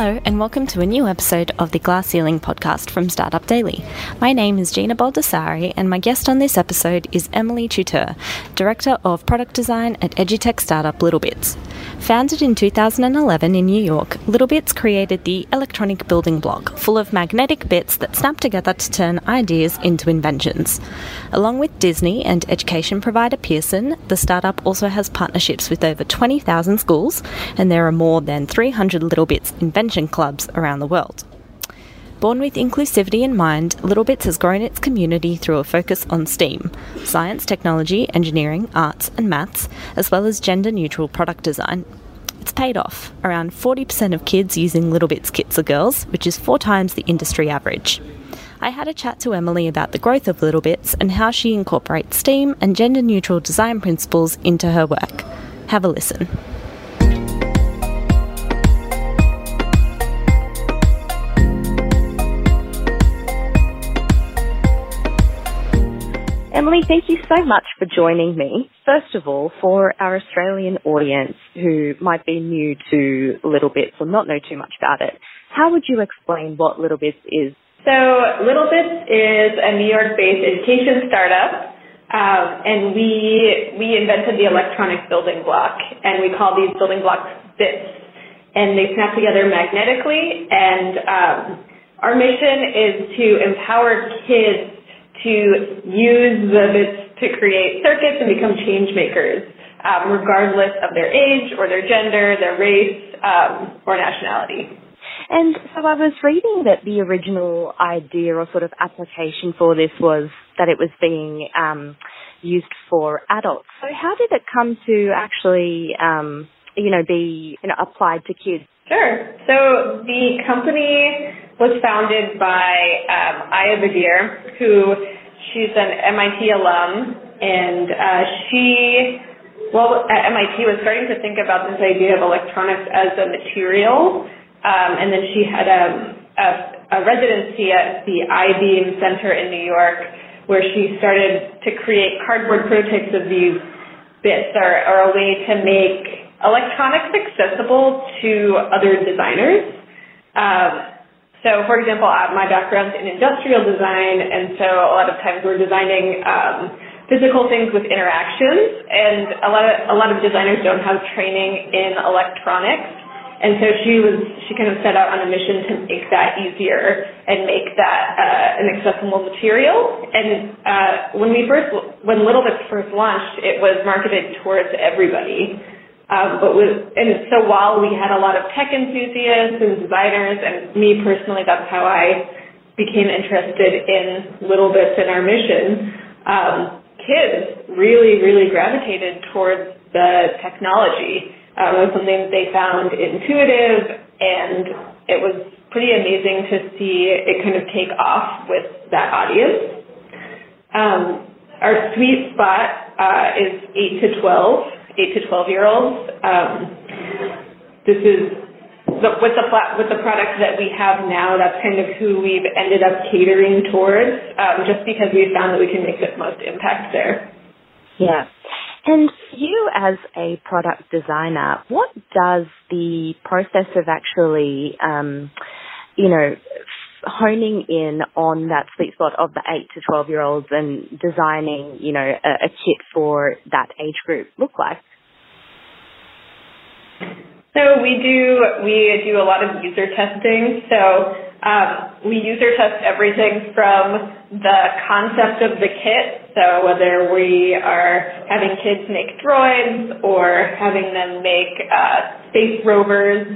Hello, and welcome to a new episode of the Glass Ceiling podcast from Startup Daily. My name is Gina Baldessari, and my guest on this episode is Emily Tuteur, Director of Product Design at edutech startup Littlebits. Founded in 2011 in New York, Littlebits created the electronic building block, full of magnetic bits that snap together to turn ideas into inventions. Along with Disney and education provider Pearson, the startup also has partnerships with over 20,000 schools, and there are more than 300 Littlebits in invention clubs around the world. Born with inclusivity in mind, Littlebits has grown its community through a focus on STEAM science, technology, engineering, arts, and maths, as well as gender neutral product design. It's paid off. Around 40% of kids using Littlebits kits are girls, which is four times the industry average. I had a chat to Emily about the growth of Littlebits and how she incorporates STEAM and gender neutral design principles into her work. Have a listen. Emily, thank you so much for joining me. First of all, for our Australian audience who might be new to Littlebits or not know too much about it, how would you explain what Littlebits is? So, Littlebits is a New York-based education startup, um, and we we invented the electronic building block, and we call these building blocks bits, and they snap together magnetically. And um, our mission is to empower kids to use the bits to create circuits and become change makers, um, regardless of their age or their gender, their race, um, or nationality. And so I was reading that the original idea or sort of application for this was that it was being um, used for adults. So how did it come to actually, um, you know, be you know applied to kids? Sure. So the company was founded by um, Ayah Bdeir, who she's an MIT alum, and uh, she, well, at MIT was starting to think about this idea of electronics as a material, um, and then she had a, a, a residency at the Eyebeam Center in New York, where she started to create cardboard prototypes of these bits, or, or a way to make electronics accessible to other designers. Um, so, for example, my background's in industrial design, and so a lot of times we're designing um, physical things with interactions, and a lot of a lot of designers don't have training in electronics, and so she was she kind of set out on a mission to make that easier and make that uh, an accessible material. And uh, when we first when Littlebits first launched, it was marketed towards everybody. Um, but and so while we had a lot of tech enthusiasts and designers, and me personally, that's how I became interested in Little Bits and our mission. Um, kids really, really gravitated towards the technology. Um, it was something that they found intuitive, and it was pretty amazing to see it kind of take off with that audience. Um, our sweet spot uh, is 8 to 12 eight to 12 year olds. Um, this is the, with the with the products that we have now. That's kind of who we've ended up catering towards, um, just because we found that we can make the most impact there. Yeah. And you as a product designer, what does the process of actually, um, you know, honing in on that sweet spot of the 8 to 12 year olds and designing, you know, a, a kit for that age group look like? So we do we do a lot of user testing. So um, we user test everything from the concept of the kit. So whether we are having kids make droids or having them make uh, space rovers,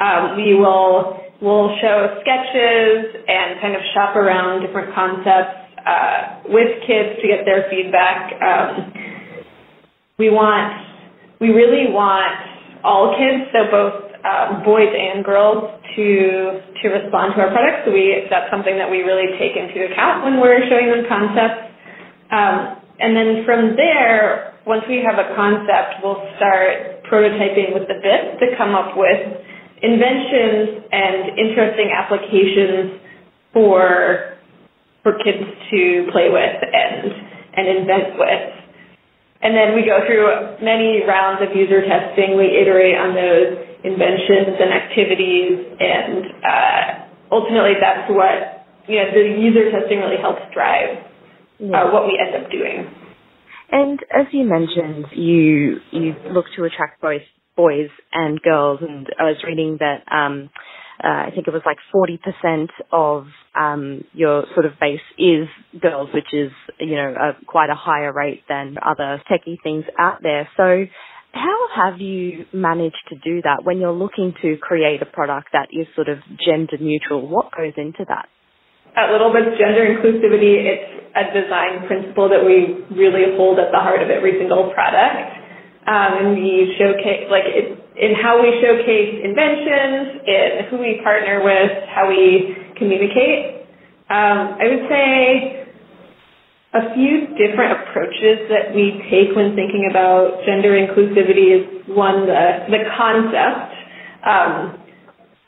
um, we will We'll show sketches and kind of shop around different concepts uh, with kids to get their feedback. Um, we want, we really want all kids, so both um, boys and girls, to to respond to our products. So we that's something that we really take into account when we're showing them concepts. Um, and then from there, once we have a concept, we'll start prototyping with the bits to come up with inventions and interesting applications for for kids to play with and and invent with. And then we go through many rounds of user testing. We iterate on those, inventions and activities, and uh, ultimately that's what you know the user testing really helps drive yeah. uh, what we end up doing. And as you mentioned, you you look to attract both boys and girls, and I was reading that um, uh, I think it was like 40% of um, your sort of base is girls, which is you know a, quite a higher rate than other techie things out there. So how have you managed to do that when you're looking to create a product that is sort of gender neutral? What goes into that? At Little Bits Gender Inclusivity, it's a design principle that we really hold at the heart of every single product. Um, and showcase, like, it, in how we showcase inventions, in who we partner with, how we communicate. Um, I would say a few different approaches that we take when thinking about gender inclusivity is one, the, the concept. Um,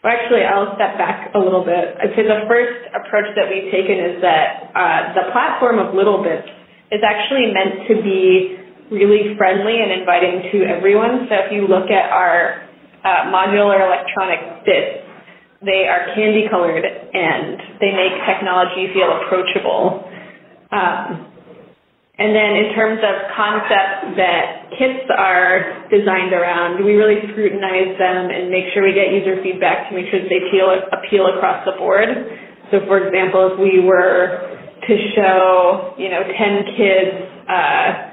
well, actually, I'll step back a little bit. I'd say the first approach that we've taken is that uh, the platform of Little Bits is actually meant to be really friendly and inviting to everyone. So if you look at our uh, modular electronic bits, they are candy colored and they make technology feel approachable. Um, and then in terms of concepts that kits are designed around, we really scrutinize them and make sure we get user feedback to make sure that they appeal, appeal across the board. So for example, if we were to show, you know, 10 kids uh,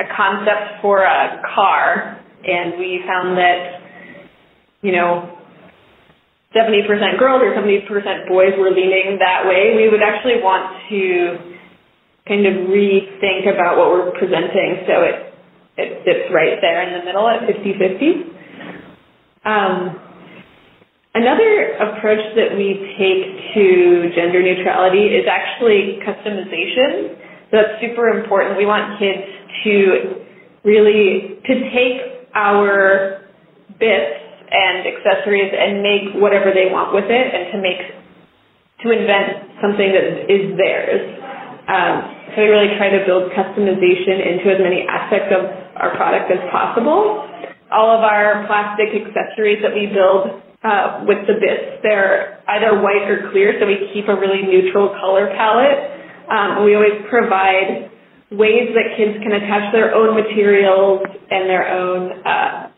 a concept for a car and we found that, you know, 70% girls or 70% boys were leaning that way, we would actually want to kind of rethink about what we're presenting so it it sits right there in the middle at 50-50. Um, another approach that we take to gender neutrality is actually customization. That's super important. We want kids to really to take our bits and accessories and make whatever they want with it and to make to invent something that is theirs. Um, so we really try to build customization into as many aspects of our product as possible. All of our plastic accessories that we build uh, with the bits, they're either white or clear, so we keep a really neutral color palette. Um, we always provide ways that kids can attach their own materials and their own uh,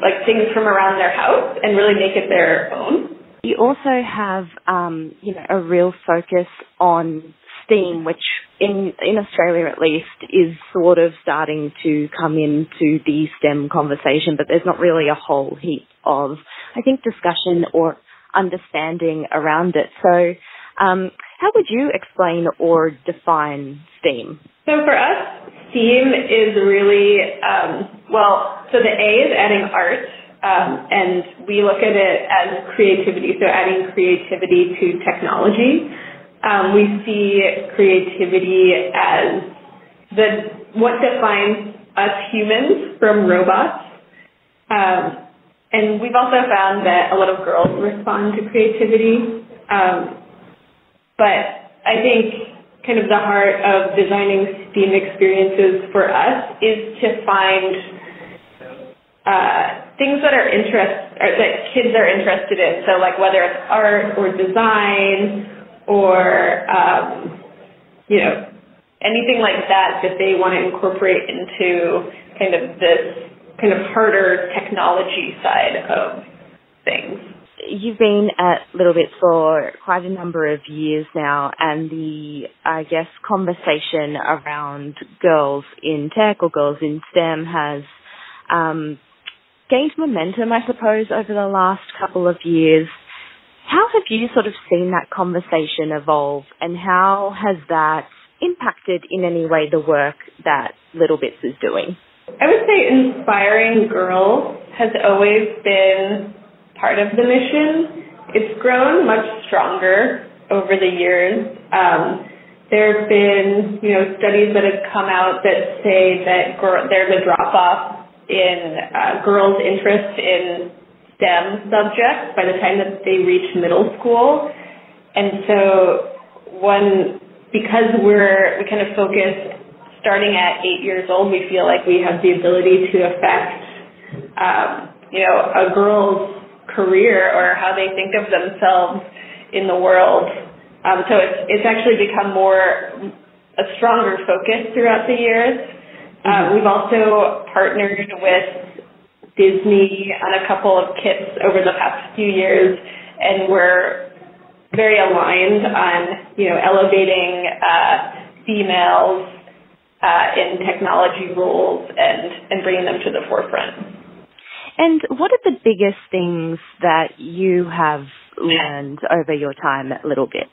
like things from around their house and really make it their own. You also have, um, you know, a real focus on STEAM, which in in Australia at least is sort of starting to come into the STEM conversation, but there's not really a whole heap of I think discussion or understanding around it. So, um, how would you explain or define STEAM? So for us, STEAM is really um, well. So the A is adding art. Um, and we look at it as creativity, so adding creativity to technology. Um, we see creativity as the what defines us humans from robots. Um, and we've also found that a lot of girls respond to creativity. Um, but I think kind of the heart of designing STEAM experiences for us is to find uh, things that are interest that kids are interested in. So like whether it's art or design or um, you know anything like that that they want to incorporate into kind of this kind of harder technology side of things. You've been at Little Bit for quite a number of years now, and the, I guess, conversation around girls in tech or girls in STEM has um, gained momentum, I suppose, over the last couple of years. How have you sort of seen that conversation evolve and how has that impacted in any way the work that Little Bits is doing? I would say inspiring girls has always been part of the mission. It's grown much stronger over the years. Um, there have been, you know, studies that have come out that say that gr- there's a drop off in uh, girls' interest in STEM subjects by the time that they reach middle school. And so one, because we're, we kind of focus starting at eight years old, we feel like we have the ability to affect um, you know, a girl's career or how they think of themselves in the world. Um, so it's, it's actually become more a stronger focus throughout the years. Uh, mm-hmm. we've also partnered with Disney on a couple of kits over the past few years, and we're very aligned on you know elevating uh, females uh, in technology roles and and bringing them to the forefront. And what are the biggest things that you have learned over your time at Little Bits?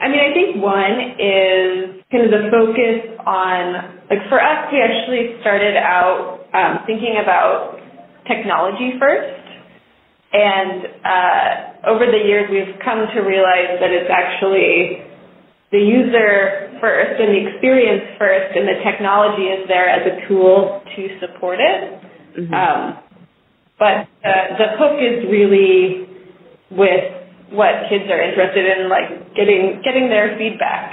I mean, I think one is kind of the focus on, like for us, we actually started out um, thinking about technology first. And uh, over the years, we've come to realize that it's actually the user first and the experience first, and the technology is there as a tool to support it. Mm-hmm. Um, but uh, the hook is really with what kids are interested in, like getting getting their feedback.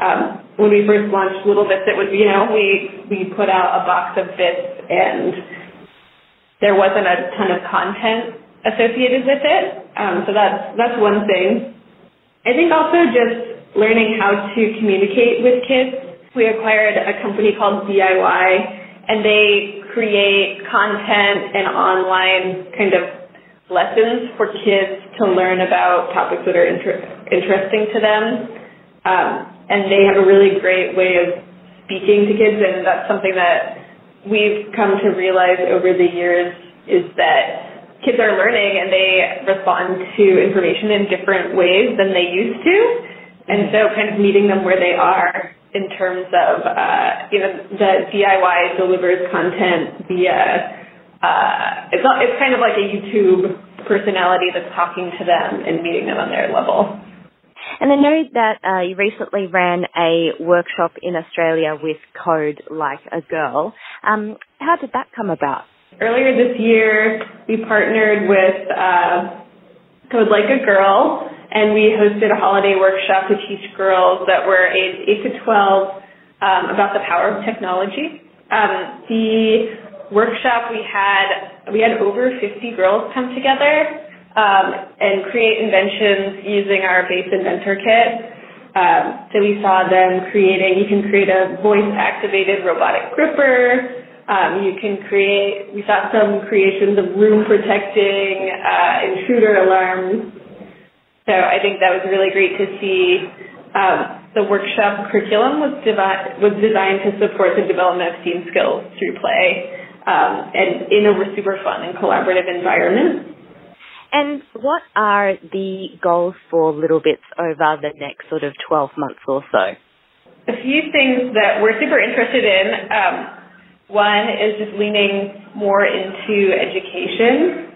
Um, when we first launched Little Bits, it was you know we we put out a box of bits and there wasn't a ton of content associated with it. Um, so that's that's one thing. I think also just learning how to communicate with kids. We acquired a company called DIY, and they create content and online kind of lessons for kids to learn about topics that are inter- interesting to them. Um, and they have a really great way of speaking to kids, and that's something that we've come to realize over the years is that kids are learning and they respond to information in different ways than they used to. And so kind of meeting them where they are in terms of, uh, you know, the DIY delivers content via uh, it's not, it's kind of like a YouTube personality that's talking to them and meeting them on their level. And I know that uh, you recently ran a workshop in Australia with Code Like a Girl. Um, how did that come about? Earlier this year, we partnered with uh, Code Like a Girl, and we hosted a holiday workshop to teach girls that were aged 8 to 12 um, about the power of technology. Um, the workshop we had we had over 50 girls come together um, and create inventions using our base inventor kit. Um, so we saw them creating. You can create a voice-activated robotic gripper. Um, you can create. We saw some creations of room protecting uh, intruder alarms. So I think that was really great to see. Um, the workshop curriculum was, devi- was designed to support the development of STEAM skills through play um, and in a super fun and collaborative environment. And what are the goals for Little Bits over the next sort of 12 months or so? A few things that we're super interested in. Um, one is just leaning more into education.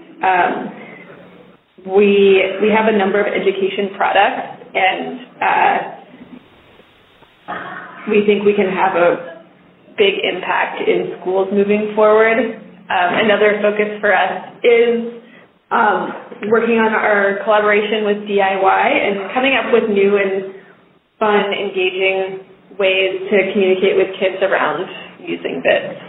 We we have a number of education products, and uh, we think we can have a big impact in schools moving forward. Um, another focus for us is um, working on our collaboration with DIY and coming up with new and fun, engaging ways to communicate with kids around using bits.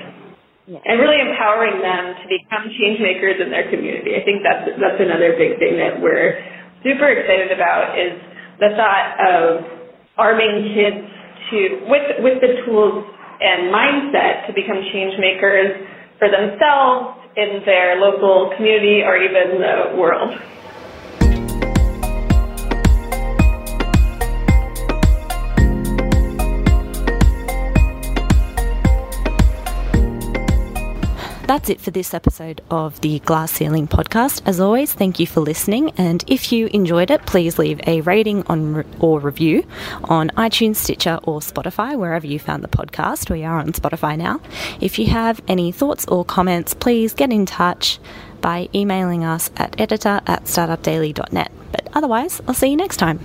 Yeah. And really empowering them to become change makers in their community. I think that's that's another big thing that we're super excited about is the thought of arming kids to with with the tools and mindset to become change makers for themselves, in their local community, or even the world. That's it for this episode of the Glass Ceiling podcast. As always, thank you for listening. And if you enjoyed it, please leave a rating on or review on iTunes, Stitcher, or Spotify, wherever you found the podcast. We are on Spotify now. If you have any thoughts or comments, please get in touch by emailing us at editor at startupdaily.net. But otherwise, I'll see you next time.